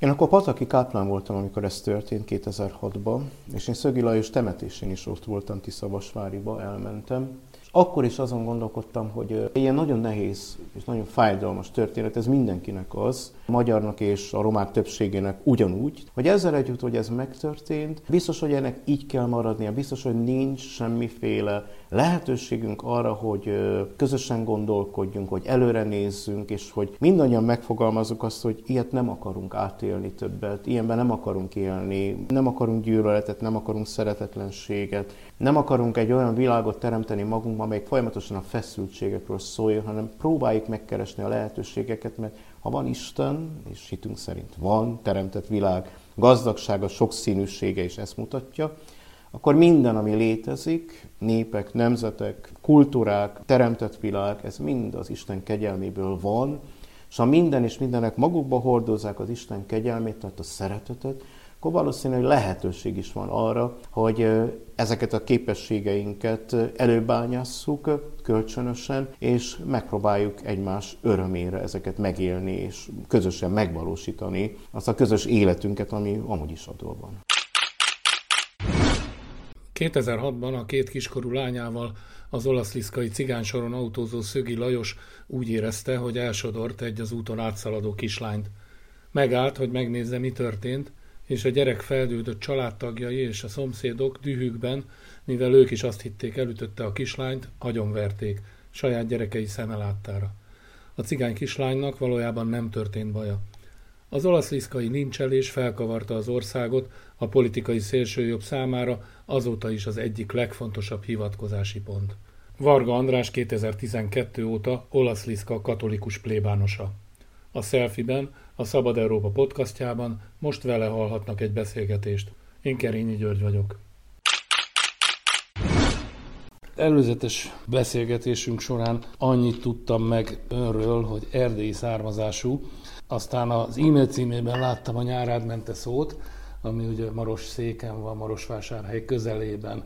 Én akkor Pataki Káplán voltam, amikor ez történt 2006-ban, és én Szögi Lajos temetésén is ott voltam Tiszavasváriba, elmentem. Akkor is azon gondolkodtam, hogy ilyen nagyon nehéz és nagyon fájdalmas történet, ez mindenkinek az, a magyarnak és a romák többségének ugyanúgy, hogy ezzel együtt, hogy ez megtörtént, biztos, hogy ennek így kell maradnia, biztos, hogy nincs semmiféle lehetőségünk arra, hogy közösen gondolkodjunk, hogy előre nézzünk, és hogy mindannyian megfogalmazunk azt, hogy ilyet nem akarunk átélni többet, ilyenben nem akarunk élni, nem akarunk gyűlöletet, nem akarunk szeretetlenséget, nem akarunk egy olyan világot teremteni magunkban, amelyik folyamatosan a feszültségekről szóljon, hanem próbáljuk megkeresni a lehetőségeket, mert ha van Isten, és hitünk szerint van, teremtett világ, gazdagsága, sokszínűsége is ezt mutatja, akkor minden, ami létezik, népek, nemzetek, kultúrák, teremtett világ, ez mind az Isten kegyelméből van, és ha minden és mindenek magukba hordozzák az Isten kegyelmét, tehát a szeretetet, akkor valószínűleg lehetőség is van arra, hogy ezeket a képességeinket előbányásszuk kölcsönösen, és megpróbáljuk egymás örömére ezeket megélni, és közösen megvalósítani azt a közös életünket, ami amúgy is adó van. 2006-ban a két kiskorú lányával az olaszliszkai cigánysoron autózó Szögi Lajos úgy érezte, hogy elsodort egy az úton átszaladó kislányt. Megállt, hogy megnézze, mi történt, és a gyerek feldődött családtagjai és a szomszédok dühükben, mivel ők is azt hitték elütötte a kislányt, agyonverték, saját gyerekei szeme láttára. A cigány kislánynak valójában nem történt baja. Az olaszliszkai nincselés felkavarta az országot a politikai szélsőjobb számára, azóta is az egyik legfontosabb hivatkozási pont. Varga András 2012 óta olaszliszka katolikus plébánosa. A selfie a Szabad Európa podcastjában most vele hallhatnak egy beszélgetést. Én Kerényi György vagyok. Előzetes beszélgetésünk során annyit tudtam meg önről, hogy erdélyi származású, aztán az e-mail címében láttam a nyárád mente szót, ami ugye Maros széken van, Marosvásárhely közelében.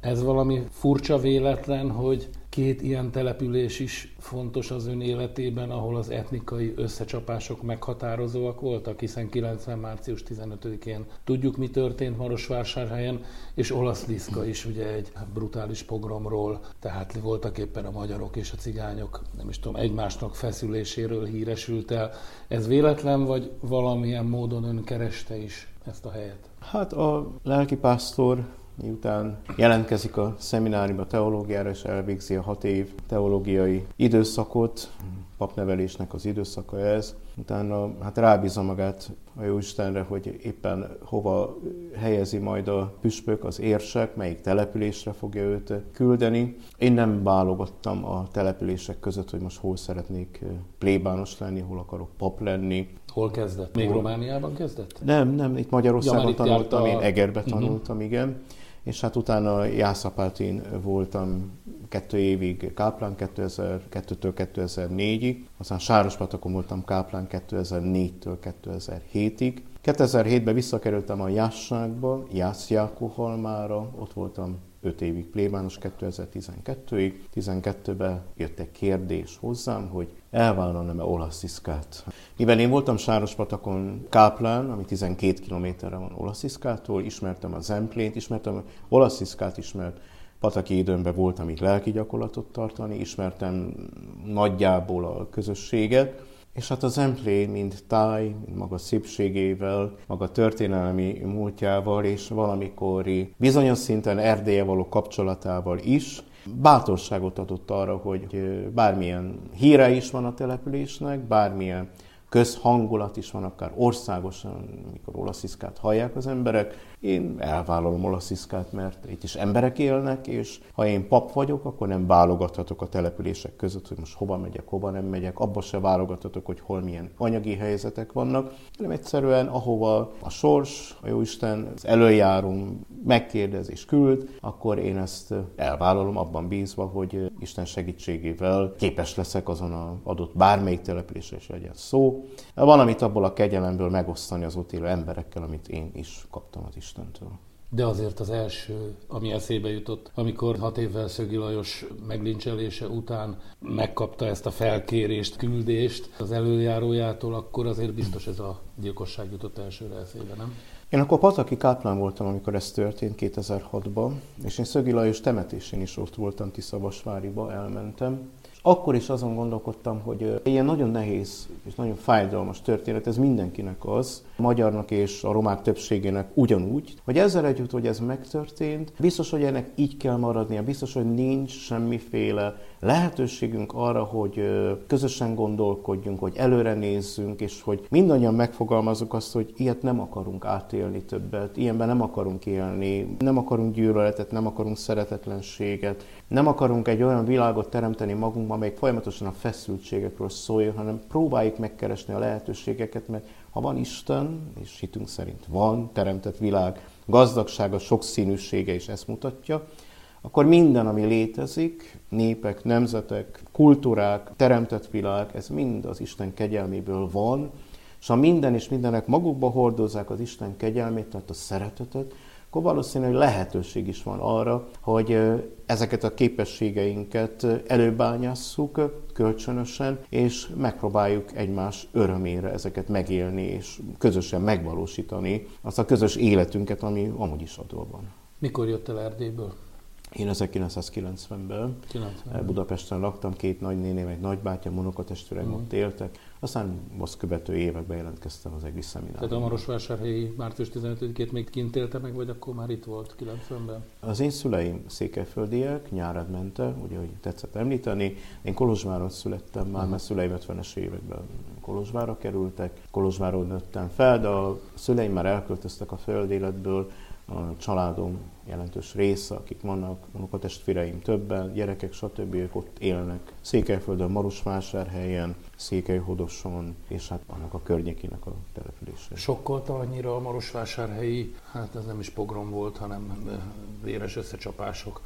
Ez valami furcsa véletlen, hogy két ilyen település is fontos az ön életében, ahol az etnikai összecsapások meghatározóak voltak, hiszen 90. március 15-én tudjuk, mi történt Marosvásárhelyen, és Olaszliszka is ugye egy brutális pogromról, tehát voltak éppen a magyarok és a cigányok, nem is tudom, egymásnak feszüléséről híresült el. Ez véletlen, vagy valamilyen módon ön kereste is ezt a helyet? Hát a lelkipásztor miután jelentkezik a szemináriumba teológiára, és elvégzi a hat év teológiai időszakot, papnevelésnek az időszaka ez. Utána hát rábízza magát a Jóistenre, hogy éppen hova helyezi majd a püspök, az érsek, melyik településre fogja őt küldeni. Én nem válogattam a települések között, hogy most hol szeretnék plébános lenni, hol akarok pap lenni. Hol kezdett? Még Romániában kezdett? Nem, nem, itt Magyarországon ja, tanultam, a... én Egerbe mhm. tanultam, uh-huh. igen és hát utána Jászapátin voltam kettő évig Káplán 2002-től 2004-ig, aztán Sárospatakon voltam Káplán 2004-től 2007-ig. 2007-ben visszakerültem a Jásságba, Jászjákóhalmára, ott voltam 5 évig plébános 2012-ig. 12-ben jött egy kérdés hozzám, hogy elvállalnám-e Olasziszkát. Mivel én voltam Sárospatakon Káplán, ami 12 kilométerre van Olasziszkától, ismertem a Zemplént, ismertem Olasziszkát, ismert Pataki időmben voltam itt lelki gyakorlatot tartani, ismertem nagyjából a közösséget, és hát az Emplé, mint táj, mint maga szépségével, maga történelmi múltjával és valamikori bizonyos szinten Erdélye való kapcsolatával is bátorságot adott arra, hogy bármilyen híre is van a településnek, bármilyen közhangulat is van, akár országosan, mikor olasziszkát hallják az emberek. Én elvállalom olasziszkát, mert itt is emberek élnek, és ha én pap vagyok, akkor nem válogathatok a települések között, hogy most hova megyek, hova nem megyek, abba se válogathatok, hogy hol milyen anyagi helyzetek vannak, hanem egyszerűen ahova a sors, a Jóisten, az előjárom megkérdez és küld, akkor én ezt elvállalom abban bízva, hogy Isten segítségével képes leszek azon az adott bármelyik településre is legyen szó, valamit abból a kegyelemből megosztani az ott élő emberekkel, amit én is kaptam az Istentől. de azért az első, ami eszébe jutott, amikor hat évvel Szögi Lajos meglincselése után megkapta ezt a felkérést, küldést az előjárójától, akkor azért biztos ez a gyilkosság jutott elsőre eszébe, nem? Én akkor Pataki Káplán voltam, amikor ez történt 2006-ban, és én Szögi Lajos temetésén is ott voltam Tiszavasváriba, elmentem, akkor is azon gondolkodtam, hogy ilyen nagyon nehéz és nagyon fájdalmas történet, ez mindenkinek az, a magyarnak és a romák többségének ugyanúgy, hogy ezzel együtt, hogy ez megtörtént, biztos, hogy ennek így kell maradnia, biztos, hogy nincs semmiféle lehetőségünk arra, hogy közösen gondolkodjunk, hogy előre nézzünk, és hogy mindannyian megfogalmazunk azt, hogy ilyet nem akarunk átélni többet, ilyenben nem akarunk élni, nem akarunk gyűlöletet, nem akarunk szeretetlenséget, nem akarunk egy olyan világot teremteni magunkban, amely folyamatosan a feszültségekről szóljon, hanem próbáljuk megkeresni a lehetőségeket, mert ha van Isten, és hitünk szerint van, teremtett világ, gazdagsága, sokszínűsége is ezt mutatja, akkor minden, ami létezik, népek, nemzetek, kultúrák, teremtett világ, ez mind az Isten kegyelméből van, és ha minden és mindenek magukba hordozzák az Isten kegyelmét, tehát a szeretetet, akkor valószínűleg lehetőség is van arra, hogy ezeket a képességeinket előbányásszuk kölcsönösen, és megpróbáljuk egymás örömére ezeket megélni, és közösen megvalósítani azt a közös életünket, ami amúgy is adó van. Mikor jött el Erdélyből? Én 1990-ben 90 Budapesten laktam, két nagynéném, egy nagybátyám, unokatestvérem mm. ott éltek. Aztán azt követő években jelentkeztem az egész szemináriumban. Tehát a Marosvásárhelyi március 15-ét még kint élte meg, vagy akkor már itt volt 90-ben? Az én szüleim székelyföldiek, nyárad mente, ugye, hogy tetszett említeni. Én Kolozsváron születtem már, mert szüleim 50-es években Kolozsvára kerültek. Kolozsváron nőttem fel, de a szüleim már elköltöztek a földéletből, a családom jelentős része, akik vannak, unokatestvéreim többen, gyerekek, stb. ők ott élnek. Székelyföldön, Marosvásárhelyen, Székelyhodoson, és hát annak a környékének a települése. Sokkolta annyira a Marosvásárhelyi, hát ez nem is pogrom volt, hanem véres összecsapások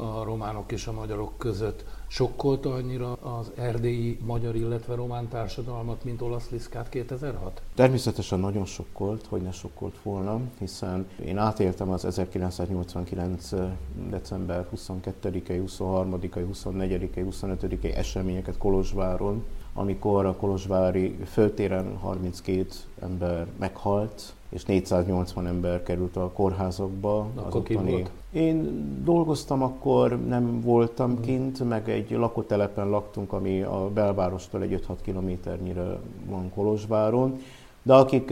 a románok és a magyarok között. Sokkolta annyira az erdélyi magyar, illetve román társadalmat, mint olasz Liszkát 2006? Természetesen nagyon sokkolt, hogy ne sokkolt volna, hiszen én átéltem az 1989. december 22-i, 23-i, 24-i, 25-i eseményeket Kolozsváron, amikor a Kolozsvári föltéren 32 ember meghalt, és 480 ember került a kórházakba. Akkor ki volt? Én dolgoztam akkor, nem voltam hmm. kint, meg egy lakótelepen laktunk, ami a belvárostól egy 5-6 kilométernyire van Kolozsváron, de akik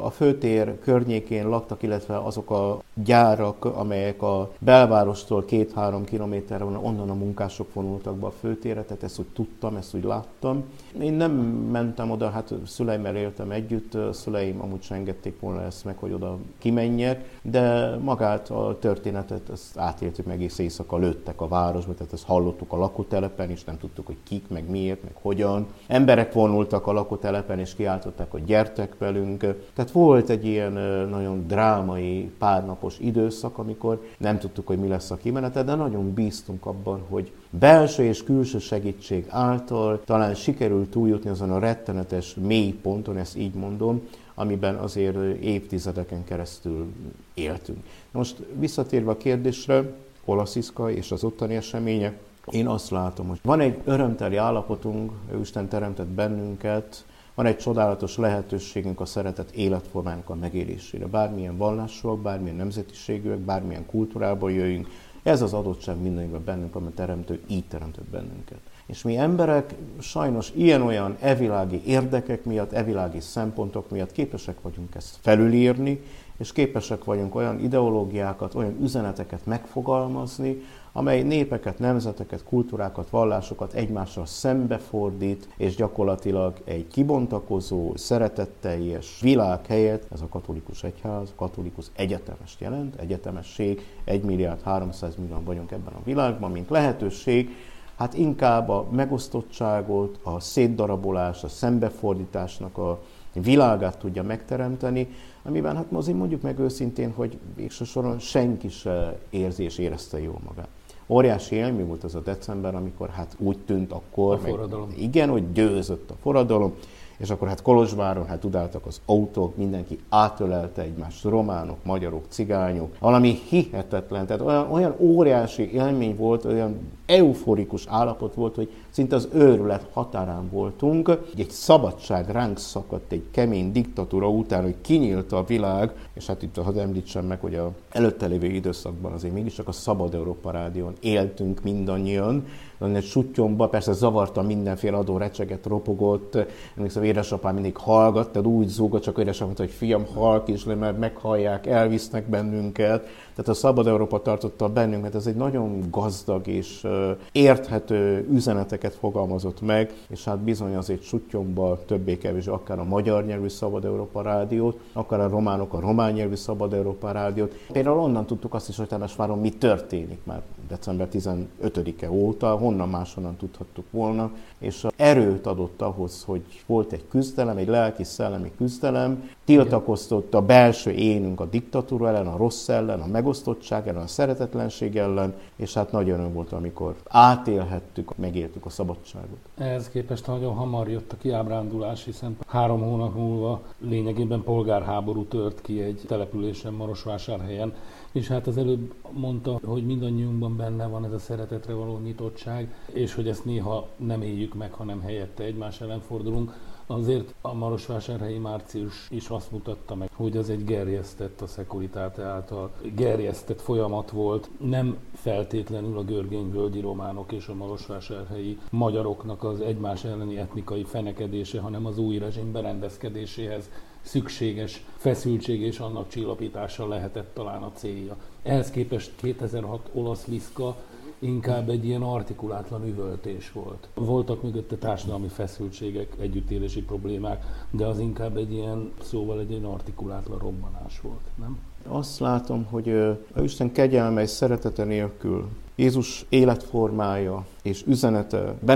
a főtér környékén laktak, illetve azok a gyárak, amelyek a belvárostól két-három kilométerre van, onnan a munkások vonultak be a főtérre, tehát ezt úgy tudtam, ezt úgy láttam. Én nem mentem oda, hát szüleimmel éltem együtt, szüleim amúgy sem engedték volna ezt meg, hogy oda kimenjek, de magát a történetet ezt átéltük meg, egész éjszaka lőttek a városba, tehát ezt hallottuk a lakótelepen, és nem tudtuk, hogy kik, meg miért, meg hogyan. Emberek vonultak a lakótelepen, és kiáltották, hogy gyertek velünk. Tehát volt egy ilyen nagyon drámai párnapos időszak, amikor nem tudtuk, hogy mi lesz a kimenete, de nagyon bíztunk abban, hogy belső és külső segítség által talán sikerült túljutni azon a rettenetes mély ponton, ezt így mondom, amiben azért évtizedeken keresztül éltünk. Most visszatérve a kérdésre, Olasziszka és az ottani események, én azt látom, hogy van egy örömteli állapotunk, Isten teremtett bennünket, van egy csodálatos lehetőségünk a szeretet életformának a megélésére. Bármilyen vallásúak, bármilyen nemzetiségűek, bármilyen kultúrából jöjjünk, ez az adottság mindenben bennünk, amit teremtő így teremtett bennünket. És mi emberek sajnos ilyen-olyan evilági érdekek miatt, evilági szempontok miatt képesek vagyunk ezt felülírni, és képesek vagyunk olyan ideológiákat, olyan üzeneteket megfogalmazni, amely népeket, nemzeteket, kultúrákat, vallásokat egymással szembefordít, és gyakorlatilag egy kibontakozó, szeretetteljes világ helyett, ez a katolikus egyház, katolikus egyetemes jelent, egyetemesség, 1 milliárd 300 millió vagyunk ebben a világban, mint lehetőség, hát inkább a megosztottságot, a szétdarabolás, a szembefordításnak a világát tudja megteremteni, amiben hát azért mondjuk meg őszintén, hogy végső soron senki se érzi és érezte jól magát. Óriási élmény volt az a december, amikor hát úgy tűnt akkor, a forradalom. Meg, igen, hogy győzött a forradalom, és akkor hát Kolozsváron hát tudáltak az autók, mindenki átölelte egymást, románok, magyarok, cigányok, valami hihetetlen, tehát olyan, olyan óriási élmény volt, olyan euforikus állapot volt, hogy szinte az őrület határán voltunk. Egy szabadság ránk szakadt egy kemény diktatúra után, hogy kinyílt a világ, és hát itt hadd említsem meg, hogy a előtte lévő időszakban azért mégiscsak a Szabad Európa Rádión éltünk mindannyian, egy sutyomba, persze zavarta mindenféle adó recseget, ropogott, emlékszem, édesapám mindig hallgatta, úgy zúgott, csak édesapám mondta, hogy fiam, halk le, mert meghallják, elvisznek bennünket. Tehát a Szabad Európa tartotta bennünk, mert ez egy nagyon gazdag és érthető üzeneteket fogalmazott meg, és hát bizony azért sutyomba többé-kevésbé akár a magyar nyelvű Szabad Európa rádiót, akár a románok a román nyelvű Szabad Európa rádiót. Például onnan tudtuk azt is, hogy Temesváron mi történik már december 15-e óta, honnan máshonnan tudhattuk volna, és erőt adott ahhoz, hogy volt egy küzdelem, egy lelki-szellemi küzdelem, tiltakoztott a belső énünk a diktatúra ellen, a rossz ellen, a megosztottság ellen, a szeretetlenség ellen, és hát nagy öröm volt, amikor átélhettük, megéltük a szabadságot. Ehhez képest nagyon hamar jött a kiábrándulás, hiszen három hónap múlva lényegében polgárháború tört ki egy településen Marosvásárhelyen, és hát az előbb mondta, hogy mindannyiunkban benne van ez a szeretetre való nyitottság, és hogy ezt néha nem éljük meg, hanem helyette egymás ellen fordulunk. Azért a Marosvásárhelyi március is azt mutatta meg, hogy ez egy gerjesztett a szekuritáte által gerjesztett folyamat volt. Nem feltétlenül a görgényvölgyi románok és a marosvásárhelyi magyaroknak az egymás elleni etnikai fenekedése, hanem az új rezsim berendezkedéséhez szükséges feszültség és annak csillapítása lehetett talán a célja. Ehhez képest 2006 olasz liszka inkább egy ilyen artikulátlan üvöltés volt. Voltak mögötte társadalmi feszültségek, együttélési problémák, de az inkább egy ilyen, szóval egy ilyen artikulátlan robbanás volt, nem? Azt látom, hogy a Isten kegyelme és szeretete nélkül, Jézus életformája és üzenete be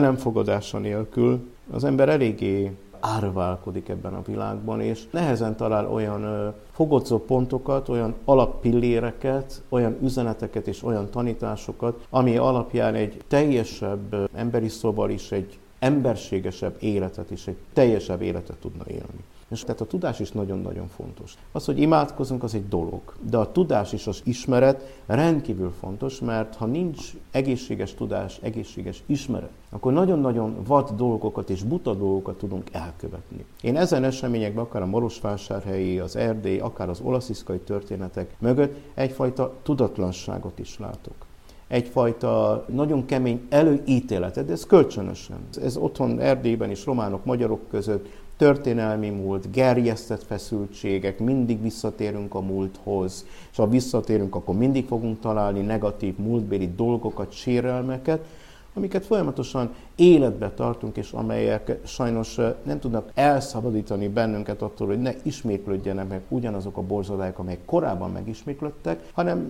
nélkül az ember eléggé árválkodik ebben a világban, és nehezen talál olyan fogodzó pontokat, olyan alappilléreket, olyan üzeneteket és olyan tanításokat, ami alapján egy teljesebb emberi szóval is egy emberségesebb életet is, egy teljesebb életet tudna élni. És tehát a tudás is nagyon-nagyon fontos. Az, hogy imádkozunk, az egy dolog, de a tudás és az ismeret rendkívül fontos, mert ha nincs egészséges tudás, egészséges ismeret, akkor nagyon-nagyon vad dolgokat és buta dolgokat tudunk elkövetni. Én ezen eseményekben, akár a Marosvásárhelyi, az Erdély, akár az olasziszkai történetek mögött egyfajta tudatlanságot is látok egyfajta nagyon kemény előítéletet, de ez kölcsönösen. Ez otthon Erdélyben is románok, magyarok között történelmi múlt, gerjesztett feszültségek, mindig visszatérünk a múlthoz, és ha visszatérünk, akkor mindig fogunk találni negatív múltbéli dolgokat, sérelmeket, amiket folyamatosan életbe tartunk, és amelyek sajnos nem tudnak elszabadítani bennünket attól, hogy ne ismétlődjenek meg ugyanazok a borzadályok, amelyek korábban megismétlődtek, hanem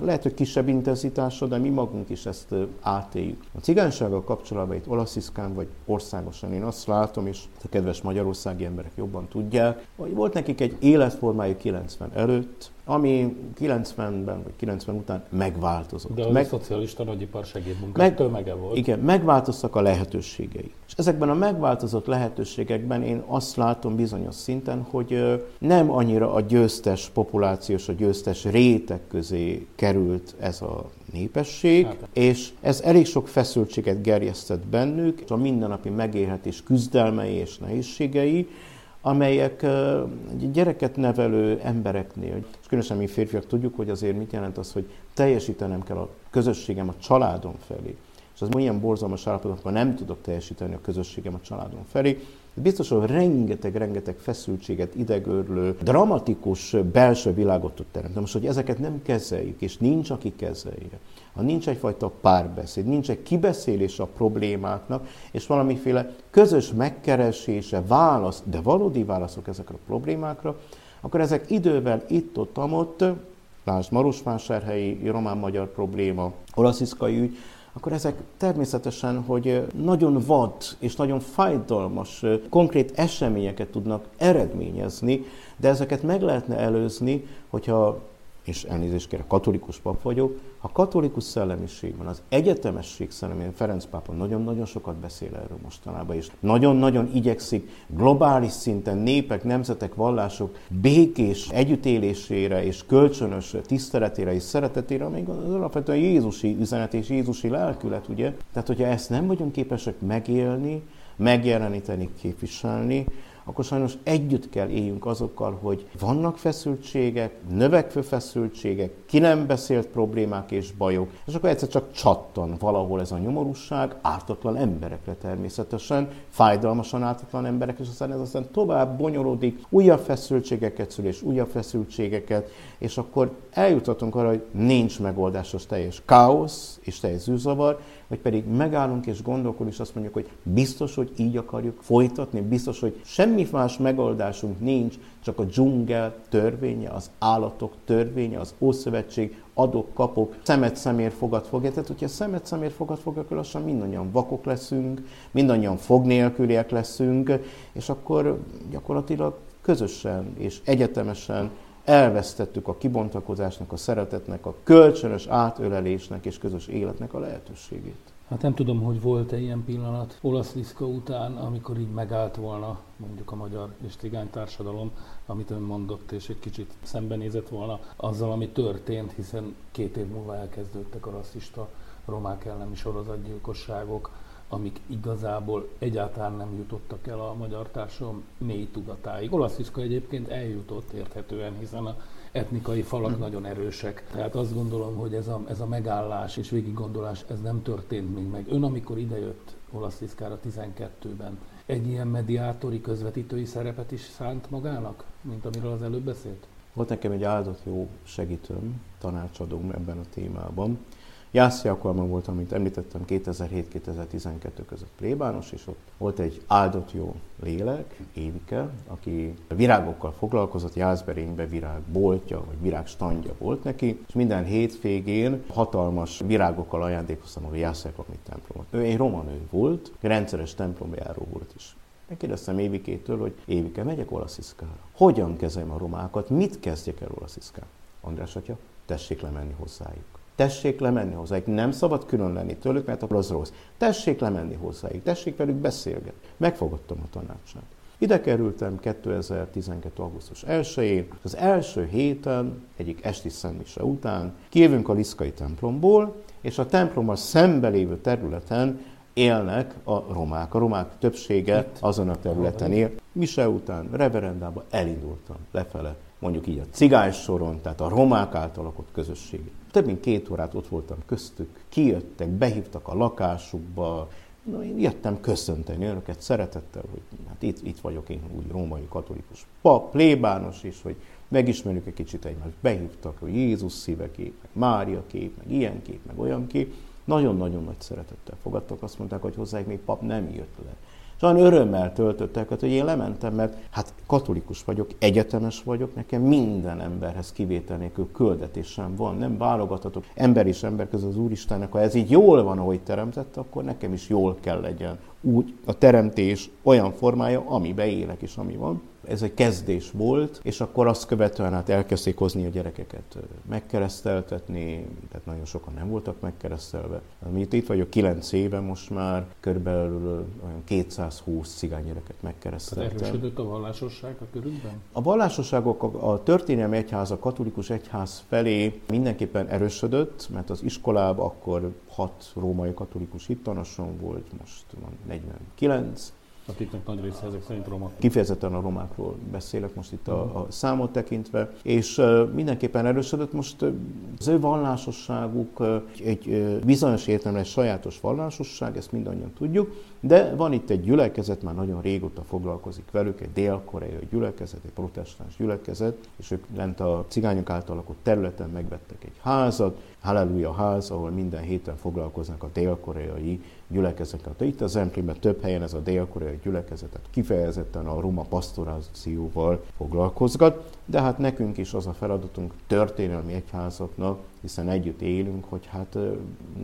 lehet, hogy kisebb intenzitással, de mi magunk is ezt átéljük. A cigánysággal kapcsolatban itt olasziszkán vagy országosan én azt látom, és a kedves magyarországi emberek jobban tudják, hogy volt nekik egy életformájuk 90 előtt, ami 90-ben vagy 90 után megváltozott. De az Meg... a szocialista nagyipar segédmunkás meg... tömege volt. Igen, megváltoztak a lehetőségei. És ezekben a megváltozott lehetőségekben én azt látom bizonyos szinten, hogy nem annyira a győztes populációs, a győztes réteg közé került ez a népesség, hát. és ez elég sok feszültséget gerjesztett bennük, a mindennapi megélhetés küzdelmei és nehézségei, amelyek gyereket nevelő embereknél, és különösen mi férfiak tudjuk, hogy azért mit jelent az, hogy teljesítenem kell a közösségem a családom felé. És az olyan borzalmas állapotban nem tudok teljesíteni a közösségem a családom felé, Biztos, hogy rengeteg-rengeteg feszültséget, idegörlő, dramatikus belső világot tud teremteni. Most, hogy ezeket nem kezeljük, és nincs, aki kezelje, ha nincs egyfajta párbeszéd, nincs egy kibeszélés a problémáknak, és valamiféle közös megkeresése, válasz, de valódi válaszok ezekre a problémákra, akkor ezek idővel itt-ott, amott, lásd Marosvásárhelyi román-magyar probléma, olasziszkai ügy, akkor ezek természetesen, hogy nagyon vad és nagyon fájdalmas, konkrét eseményeket tudnak eredményezni, de ezeket meg lehetne előzni, hogyha és elnézést kérek, katolikus pap vagyok, ha katolikus szellemiség van, az egyetemesség szellemében Ferenc pápa nagyon-nagyon sokat beszél erről mostanában, és nagyon-nagyon igyekszik globális szinten népek, nemzetek, vallások békés együttélésére és kölcsönös tiszteletére és szeretetére, amíg az alapvetően Jézusi üzenet és Jézusi lelkület, ugye? Tehát, hogyha ezt nem vagyunk képesek megélni, megjeleníteni, képviselni, akkor sajnos együtt kell éljünk azokkal, hogy vannak feszültségek, növekvő feszültségek, ki nem beszélt problémák és bajok, és akkor egyszer csak csattan valahol ez a nyomorúság, ártatlan emberekre természetesen, fájdalmasan ártatlan emberek, és aztán ez aztán tovább bonyolódik, újabb feszültségeket szül, és újabb feszültségeket, és akkor eljutatunk arra, hogy nincs megoldásos teljes káosz és teljes zűrzavar, vagy pedig megállunk és gondolkodunk, és azt mondjuk, hogy biztos, hogy így akarjuk folytatni, biztos, hogy semmi más megoldásunk nincs, csak a dzsungel törvénye, az állatok törvénye, az Ószövetség, adok, kapok, szemet szemér fogad fogja. Tehát, hogyha szemet szemér fogad fogja, akkor lassan mindannyian vakok leszünk, mindannyian fog nélküliek leszünk, és akkor gyakorlatilag közösen és egyetemesen elvesztettük a kibontakozásnak, a szeretetnek, a kölcsönös átölelésnek és közös életnek a lehetőségét. Hát nem tudom, hogy volt-e ilyen pillanat olasz Liszka után, amikor így megállt volna mondjuk a magyar és cigány társadalom, amit ön mondott, és egy kicsit szembenézett volna azzal, ami történt, hiszen két év múlva elkezdődtek a rasszista romák elleni sorozatgyilkosságok, amik igazából egyáltalán nem jutottak el a magyar társadalom mély tudatáig. Olasziszka egyébként eljutott érthetően, hiszen a etnikai falak nagyon erősek. Tehát azt gondolom, hogy ez a, ez a megállás és végiggondolás, ez nem történt még meg. Ön, amikor idejött Olasziszkára 12-ben, egy ilyen mediátori, közvetítői szerepet is szánt magának, mint amiről az előbb beszélt? Volt nekem egy áldott jó segítőm, tanácsadóm ebben a témában, Jászi alkalma volt, amit említettem, 2007-2012 között plébános, és ott volt egy áldott jó lélek, Évike, aki virágokkal foglalkozott, Jászberénybe virágboltja, vagy virágstandja volt neki, és minden hétvégén hatalmas virágokkal ajándékoztam a Jászi templomot. Ő egy roma nő volt, rendszeres templomjáró volt is. Megkérdeztem Évikétől, hogy Évike, megyek olasziszkára. Hogyan kezeljem a romákat, mit kezdjek el olasziszkára? András atya, tessék lemenni hozzájuk. Tessék lemenni hozzájuk. Nem szabad külön lenni tőlük, mert akkor az rossz. Tessék lemenni hozzájuk. Tessék velük beszélgetni. Megfogadtam a tanácsát. Ide kerültem 2012. augusztus 1-én, az első héten, egyik esti szentmise után, kijövünk a Liszkai templomból, és a templommal szembe lévő területen élnek a romák. A romák többsége azon a területen él. Mise után, reverendába elindultam lefele, mondjuk így a cigány soron, tehát a romák által lakott közösség. Több mint két órát ott voltam köztük, kijöttek, behívtak a lakásukba, Na, én jöttem köszönteni önöket szeretettel, hogy hát itt, itt vagyok én úgy római katolikus pap, plébános is, hogy megismerjük egy kicsit egymást. Behívtak, hogy Jézus szíve kép, meg Mária kép, meg ilyen kép, meg olyan kép. Nagyon-nagyon nagy szeretettel fogadtak, azt mondták, hogy hozzájuk még pap nem jött le. Olyan örömmel töltöttek, hogy én lementem, mert hát katolikus vagyok, egyetemes vagyok, nekem minden emberhez kivétel nélkül küldetésem van, nem válogathatok ember és ember között az Úristennek, ha ez így jól van, ahogy teremtett, akkor nekem is jól kell legyen. Úgy a teremtés olyan formája, amibe élek és ami van ez egy kezdés volt, és akkor azt követően hát elkezdték hozni a gyerekeket megkereszteltetni, tehát nagyon sokan nem voltak megkeresztelve. Mi itt vagyok 9 éve most már, körülbelül olyan 220 cigány gyereket megkereszteltem. Erősödött a vallásosság a körülben? A vallásosságok a, a történelmi egyház, a katolikus egyház felé mindenképpen erősödött, mert az iskolában akkor hat római katolikus hittanoson volt, most van 49, akiknek nagy része ezek szerint roma. Kifejezetten a romákról beszélek most itt a, a számot tekintve, és uh, mindenképpen erősödött most uh, az ő vallásosságuk uh, egy bizonyos értelemben egy sajátos vallásosság, ezt mindannyian tudjuk, de van itt egy gyülekezet, már nagyon régóta foglalkozik velük, egy dél-koreai gyülekezet, egy protestáns gyülekezet, és ők lent a cigányok által lakott területen megvettek egy házat, Halleluja ház, ahol minden héten foglalkoznak a dél-koreai gyülekezetet. Itt az Emplimben több helyen ez a dél-koreai gyülekezetet kifejezetten a roma pastorációval foglalkozgat, de hát nekünk is az a feladatunk történelmi egyházaknak, hiszen együtt élünk, hogy hát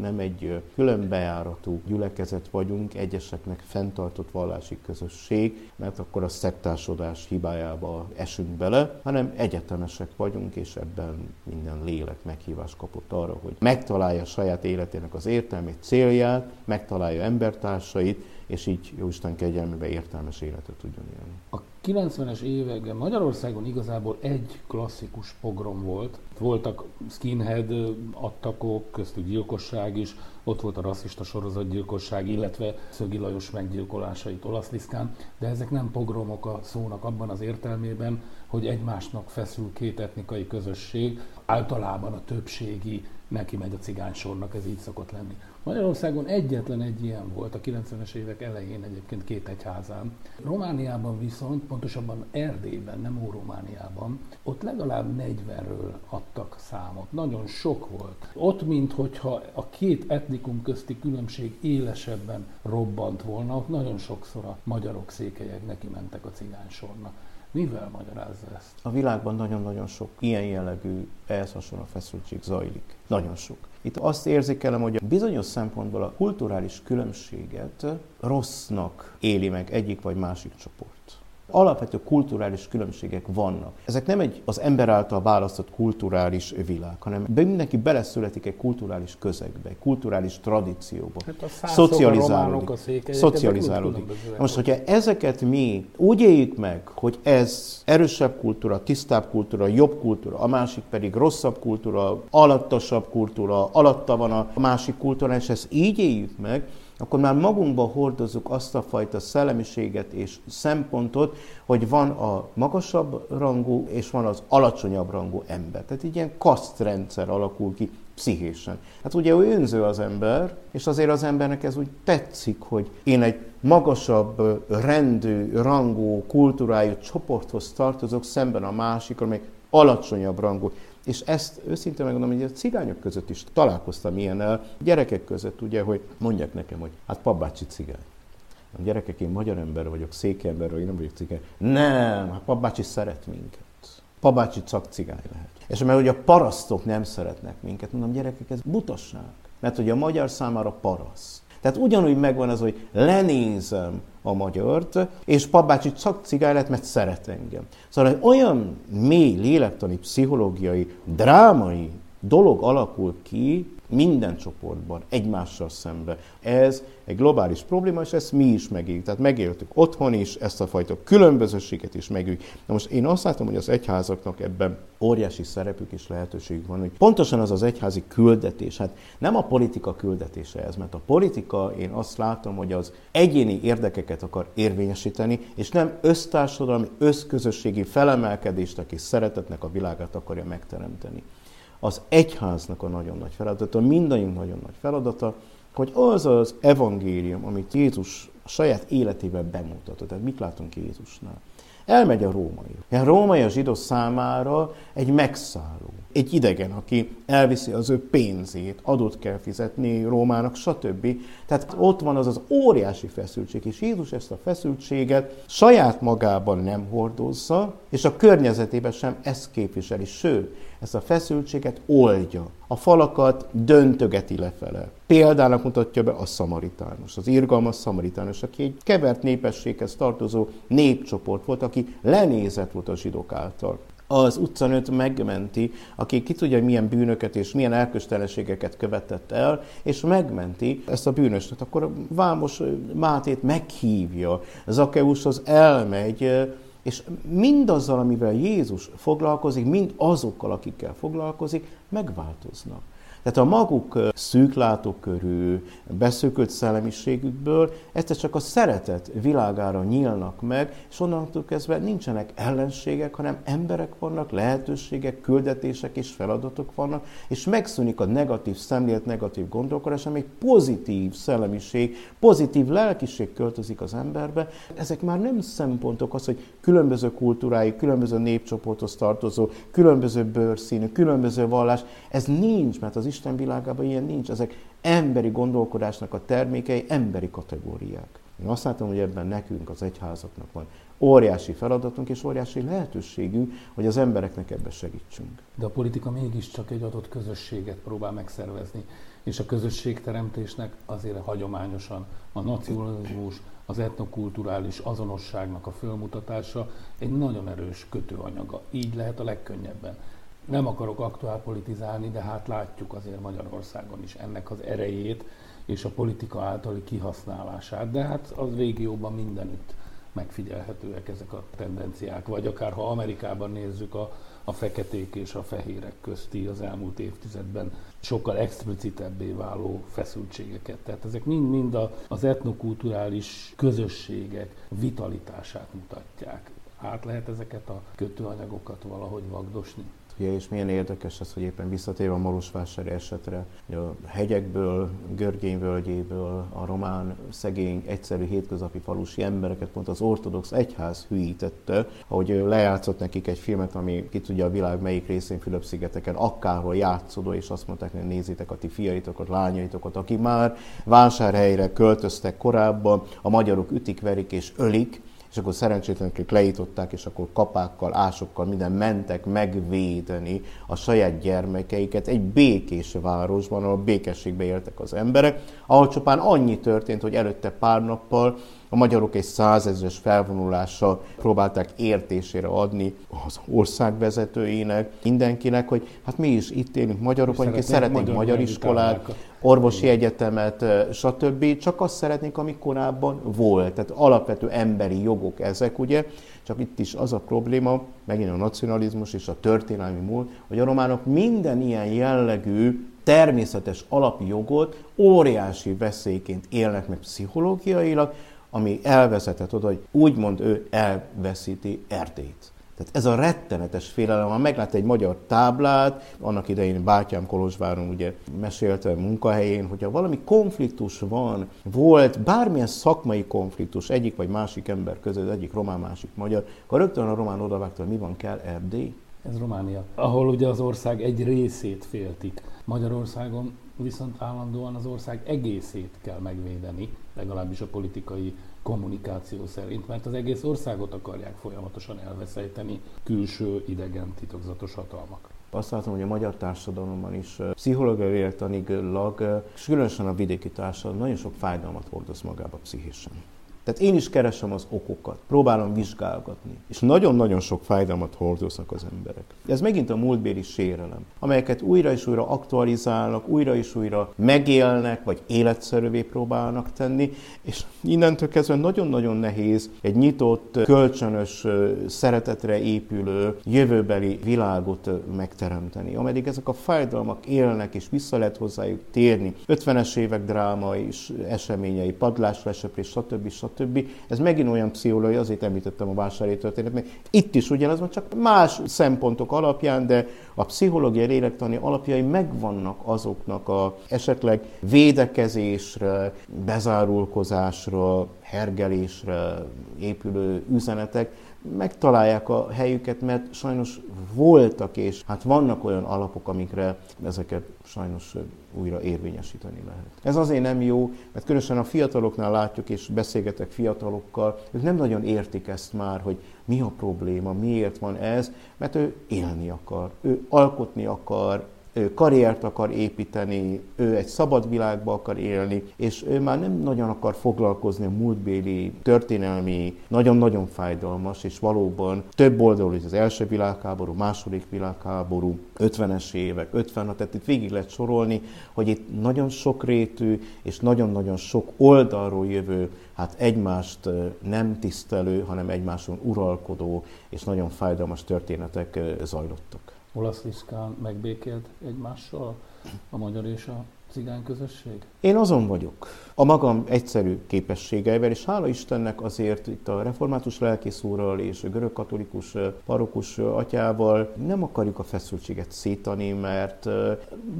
nem egy külön bejáratú gyülekezet vagyunk, egyeseknek fenntartott vallási közösség, mert akkor a szektásodás hibájába esünk bele, hanem egyetemesek vagyunk, és ebben minden lélek meghívást kapott arra, hogy megtalálja saját életének az értelmét, célját, megtalálja embertársait, és így Jóisten kegyelmébe értelmes életet tudjon élni. A 90-es években Magyarországon igazából egy klasszikus pogrom volt. Voltak skinhead attakok, köztük gyilkosság is, ott volt a rasszista sorozatgyilkosság, illetve Szögi Lajos meggyilkolásait Olaszliszkán, de ezek nem pogromok a szónak abban az értelmében, hogy egymásnak feszül két etnikai közösség, általában a többségi neki megy a cigánysornak, ez így szokott lenni. Magyarországon egyetlen egy ilyen volt a 90-es évek elején egyébként két egyházán. Romániában viszont, pontosabban Erdélyben, nem Óromániában, ott legalább 40-ről adtak számot. Nagyon sok volt. Ott, minthogyha a két etnikum közti különbség élesebben robbant volna, ott nagyon sokszor a magyarok, székelyek neki mentek a cigánysornak. Mivel magyarázza ezt? A világban nagyon-nagyon sok ilyen jellegű ehhez hasonló feszültség zajlik. Nagyon sok. Itt azt érzékelem, hogy a bizonyos szempontból a kulturális különbséget rossznak éli meg egyik vagy másik csoport. Alapvető kulturális különbségek vannak. Ezek nem egy az ember által választott kulturális világ, hanem mindenki beleszületik egy kulturális közegbe, egy kulturális tradícióba. Hát szocializálódik. A szocializálódik. Most, hogyha ezeket mi úgy éljük meg, hogy ez erősebb kultúra, tisztább kultúra, jobb kultúra, a másik pedig rosszabb kultúra, alattasabb kultúra, alatta van a másik kultúra, és ezt így éljük meg, akkor már magunkba hordozzuk azt a fajta szellemiséget és szempontot, hogy van a magasabb rangú és van az alacsonyabb rangú ember. Tehát egy ilyen kasztrendszer alakul ki pszichésen. Hát ugye ő önző az ember, és azért az embernek ez úgy tetszik, hogy én egy magasabb rendű, rangú, kultúrájú csoporthoz tartozok, szemben a másik, amely alacsonyabb rangú. És ezt őszintén megmondom, hogy a cigányok között is találkoztam ilyennel, gyerekek között ugye, hogy mondják nekem, hogy hát papbácsi cigány. A gyerekek, én magyar ember vagyok, székember vagyok, én nem vagyok cigány. Nem, hát papbácsi szeret minket. Papbácsi csak cigány lehet. És mert hogy a parasztok nem szeretnek minket, mondom, gyerekek, ez butasság. Mert hogy a magyar számára paraszt. Tehát ugyanúgy megvan az, hogy lenézem a magyart, és papbácsi csak cigány lett, mert szeret engem. Szóval egy olyan mély lélektani, pszichológiai, drámai dolog alakul ki, minden csoportban, egymással szembe. Ez egy globális probléma, és ezt mi is megéljük. Tehát megéltük otthon is, ezt a fajta különbözőséget is megéljük. Na most én azt látom, hogy az egyházaknak ebben óriási szerepük és lehetőségük van, hogy pontosan az az egyházi küldetés, hát nem a politika küldetése ez, mert a politika, én azt látom, hogy az egyéni érdekeket akar érvényesíteni, és nem össztársadalmi, összközösségi felemelkedést, aki szeretetnek a világát akarja megteremteni az egyháznak a nagyon nagy feladata, mindannyiunk nagyon nagy feladata, hogy az az evangélium, amit Jézus a saját életében bemutatott, tehát mit látunk Jézusnál, elmegy a római. A római a zsidó számára egy megszálló, egy idegen, aki elviszi az ő pénzét, adót kell fizetni Rómának, stb. Tehát ott van az az óriási feszültség, és Jézus ezt a feszültséget saját magában nem hordozza, és a környezetében sem ezt képviseli, sőt, ezt a feszültséget oldja. A falakat döntögeti lefele. Példának mutatja be a szamaritános, az irgalmas szamaritános, aki egy kevert népességhez tartozó népcsoport volt, aki lenézett volt a zsidók által az utcanőt megmenti, aki ki tudja, milyen bűnöket és milyen elköstelenségeket követett el, és megmenti ezt a bűnöset. Akkor Vámos Mátét meghívja, Zakeushoz elmegy, és mindazzal, amivel Jézus foglalkozik, mind azokkal, akikkel foglalkozik, megváltoznak. Tehát a maguk szűklátókörű, beszűkült szellemiségükből egyszer csak a szeretet világára nyílnak meg, és onnantól kezdve nincsenek ellenségek, hanem emberek vannak, lehetőségek, küldetések és feladatok vannak, és megszűnik a negatív szemlélet, negatív gondolkodás, ami egy pozitív szellemiség, pozitív lelkiség költözik az emberbe. Ezek már nem szempontok az, hogy különböző kultúrái, különböző népcsoporthoz tartozó, különböző bőrszínű, különböző vallás, ez nincs, mert az Isten világában ilyen nincs. Ezek emberi gondolkodásnak a termékei, emberi kategóriák. Én azt látom, hogy ebben nekünk, az egyházaknak van óriási feladatunk és óriási lehetőségünk, hogy az embereknek ebbe segítsünk. De a politika mégiscsak egy adott közösséget próbál megszervezni, és a közösségteremtésnek azért hagyományosan a nacionalizmus, az etnokulturális azonosságnak a fölmutatása egy nagyon erős kötőanyaga. Így lehet a legkönnyebben. Nem akarok aktuál politizálni, de hát látjuk azért Magyarországon is ennek az erejét és a politika általi kihasználását, de hát az régióban mindenütt megfigyelhetőek ezek a tendenciák, vagy akár ha Amerikában nézzük a, a feketék és a fehérek közti az elmúlt évtizedben sokkal explicitebbé váló feszültségeket. Tehát ezek mind-mind az etnokulturális közösségek vitalitását mutatják. Át lehet ezeket a kötőanyagokat valahogy vagdosni? Ja, és milyen érdekes ez, hogy éppen visszatérve a Marosvásári esetre, hogy a hegyekből, Görgény völgyéből a román, szegény, egyszerű, hétköznapi falusi embereket pont az ortodox egyház hűítette, ahogy lejátszott nekik egy filmet, ami ki tudja a világ melyik részén Fülöp-szigeteken, akárhol játszódó, és azt mondták, hogy nézzétek a ti fiaitokat, lányaitokat, aki már vásárhelyre költöztek korábban, a magyarok ütik, verik és ölik, és akkor szerencsétlenek leították, és akkor kapákkal, ásokkal minden mentek megvédeni a saját gyermekeiket egy békés városban, ahol békességbe éltek az emberek, ahol csupán annyi történt, hogy előtte pár nappal a magyarok egy százezres felvonulással próbálták értésére adni az ország vezetőinek, mindenkinek, hogy hát mi is itt élünk magyarok, vagyunk, és szeretnénk magyar, magyar iskolát, orvosi egyetemet, stb. Csak azt szeretnénk, ami korábban volt. Tehát alapvető emberi jogok ezek, ugye? Csak itt is az a probléma, megint a nacionalizmus és a történelmi múlt, hogy a románok minden ilyen jellegű természetes alapjogot óriási veszélyként élnek meg pszichológiailag, ami elvezetett oda, hogy úgymond ő elveszíti Erdélyt. Tehát ez a rettenetes félelem, ha meglát egy magyar táblát, annak idején bátyám Kolozsváron ugye mesélte munkahelyén, hogyha valami konfliktus van, volt bármilyen szakmai konfliktus egyik vagy másik ember között, egyik román, másik magyar, akkor rögtön a román odavágta, hogy mi van kell Erdély. Ez Románia, ahol ugye az ország egy részét féltik. Magyarországon viszont állandóan az ország egészét kell megvédeni, legalábbis a politikai kommunikáció szerint, mert az egész országot akarják folyamatosan elveszejteni külső idegen titokzatos hatalmak. Azt látom, hogy a magyar társadalomban is pszichológiai tanilag, és különösen a vidéki társadalom nagyon sok fájdalmat hordoz magába pszichésen. Tehát én is keresem az okokat, próbálom vizsgálgatni, és nagyon-nagyon sok fájdalmat hordoznak az emberek. Ez megint a múltbéli sérelem, amelyeket újra és újra aktualizálnak, újra és újra megélnek, vagy életszerűvé próbálnak tenni, és innentől kezdve nagyon-nagyon nehéz egy nyitott, kölcsönös, szeretetre épülő, jövőbeli világot megteremteni. Ameddig ezek a fájdalmak élnek, és vissza lehet hozzájuk térni. 50-es évek drámai és eseményei, padláslesöprés, stb. stb stb. Ez megint olyan pszichológiai, azért említettem a vásári történet, mert itt is ugyanaz van, csak más szempontok alapján, de a pszichológiai lélektani alapjai megvannak azoknak a esetleg védekezésre, bezárulkozásra, hergelésre épülő üzenetek, megtalálják a helyüket, mert sajnos voltak, és hát vannak olyan alapok, amikre ezeket sajnos újra érvényesíteni lehet. Ez azért nem jó, mert különösen a fiataloknál látjuk, és beszélgetek fiatalokkal, ők nem nagyon értik ezt már, hogy mi a probléma, miért van ez, mert ő élni akar, ő alkotni akar, ő karriert akar építeni, ő egy szabad világba akar élni, és ő már nem nagyon akar foglalkozni a múltbéli, történelmi, nagyon-nagyon fájdalmas, és valóban több oldalú, az első világháború, második világháború, 50-es évek, 56, tehát itt végig lehet sorolni, hogy itt nagyon sok rétű és nagyon-nagyon sok oldalról jövő, hát egymást nem tisztelő, hanem egymáson uralkodó és nagyon fájdalmas történetek zajlottak olasz liszkán megbékélt egymással a magyar és a cigány közösség? Én azon vagyok. A magam egyszerű képességeivel, és hála Istennek azért itt a református lelkészúrral és a görögkatolikus parokus atyával nem akarjuk a feszültséget szétani, mert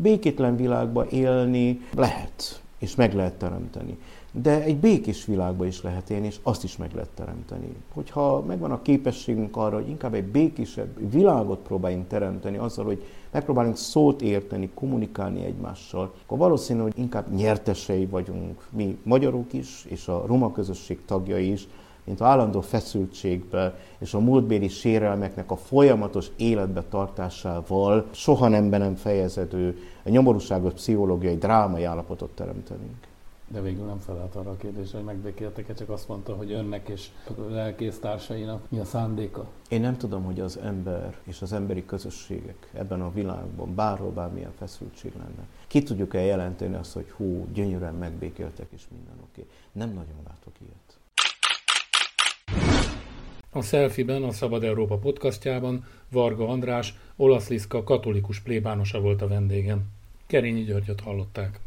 békétlen világba élni lehet, és meg lehet teremteni. De egy békés világba is lehet élni, és azt is meg lehet teremteni. Hogyha megvan a képességünk arra, hogy inkább egy békésebb világot próbáljunk teremteni azzal, hogy megpróbálunk szót érteni, kommunikálni egymással, akkor valószínű, hogy inkább nyertesei vagyunk mi magyarok is, és a roma közösség tagjai is, mint állandó feszültségbe és a múltbéli sérelmeknek a folyamatos életbe tartásával soha nem be nem fejezedő, nyomorúságos pszichológiai, drámai állapotot teremtenünk. De végül nem felelt arra a kérdésre, hogy megbékéltek-e, csak azt mondta, hogy önnek és lelkész társainak mi a szándéka? Én nem tudom, hogy az ember és az emberi közösségek ebben a világban bárhol bármilyen feszültség lenne. Ki tudjuk-e jelenteni azt, hogy hú, gyönyörűen megbékéltek és minden oké. Okay. Nem nagyon látok ilyet. A Selfie-ben, a Szabad Európa podcastjában Varga András, olasz Liszka katolikus plébánosa volt a vendégem. Kerényi Györgyöt hallották.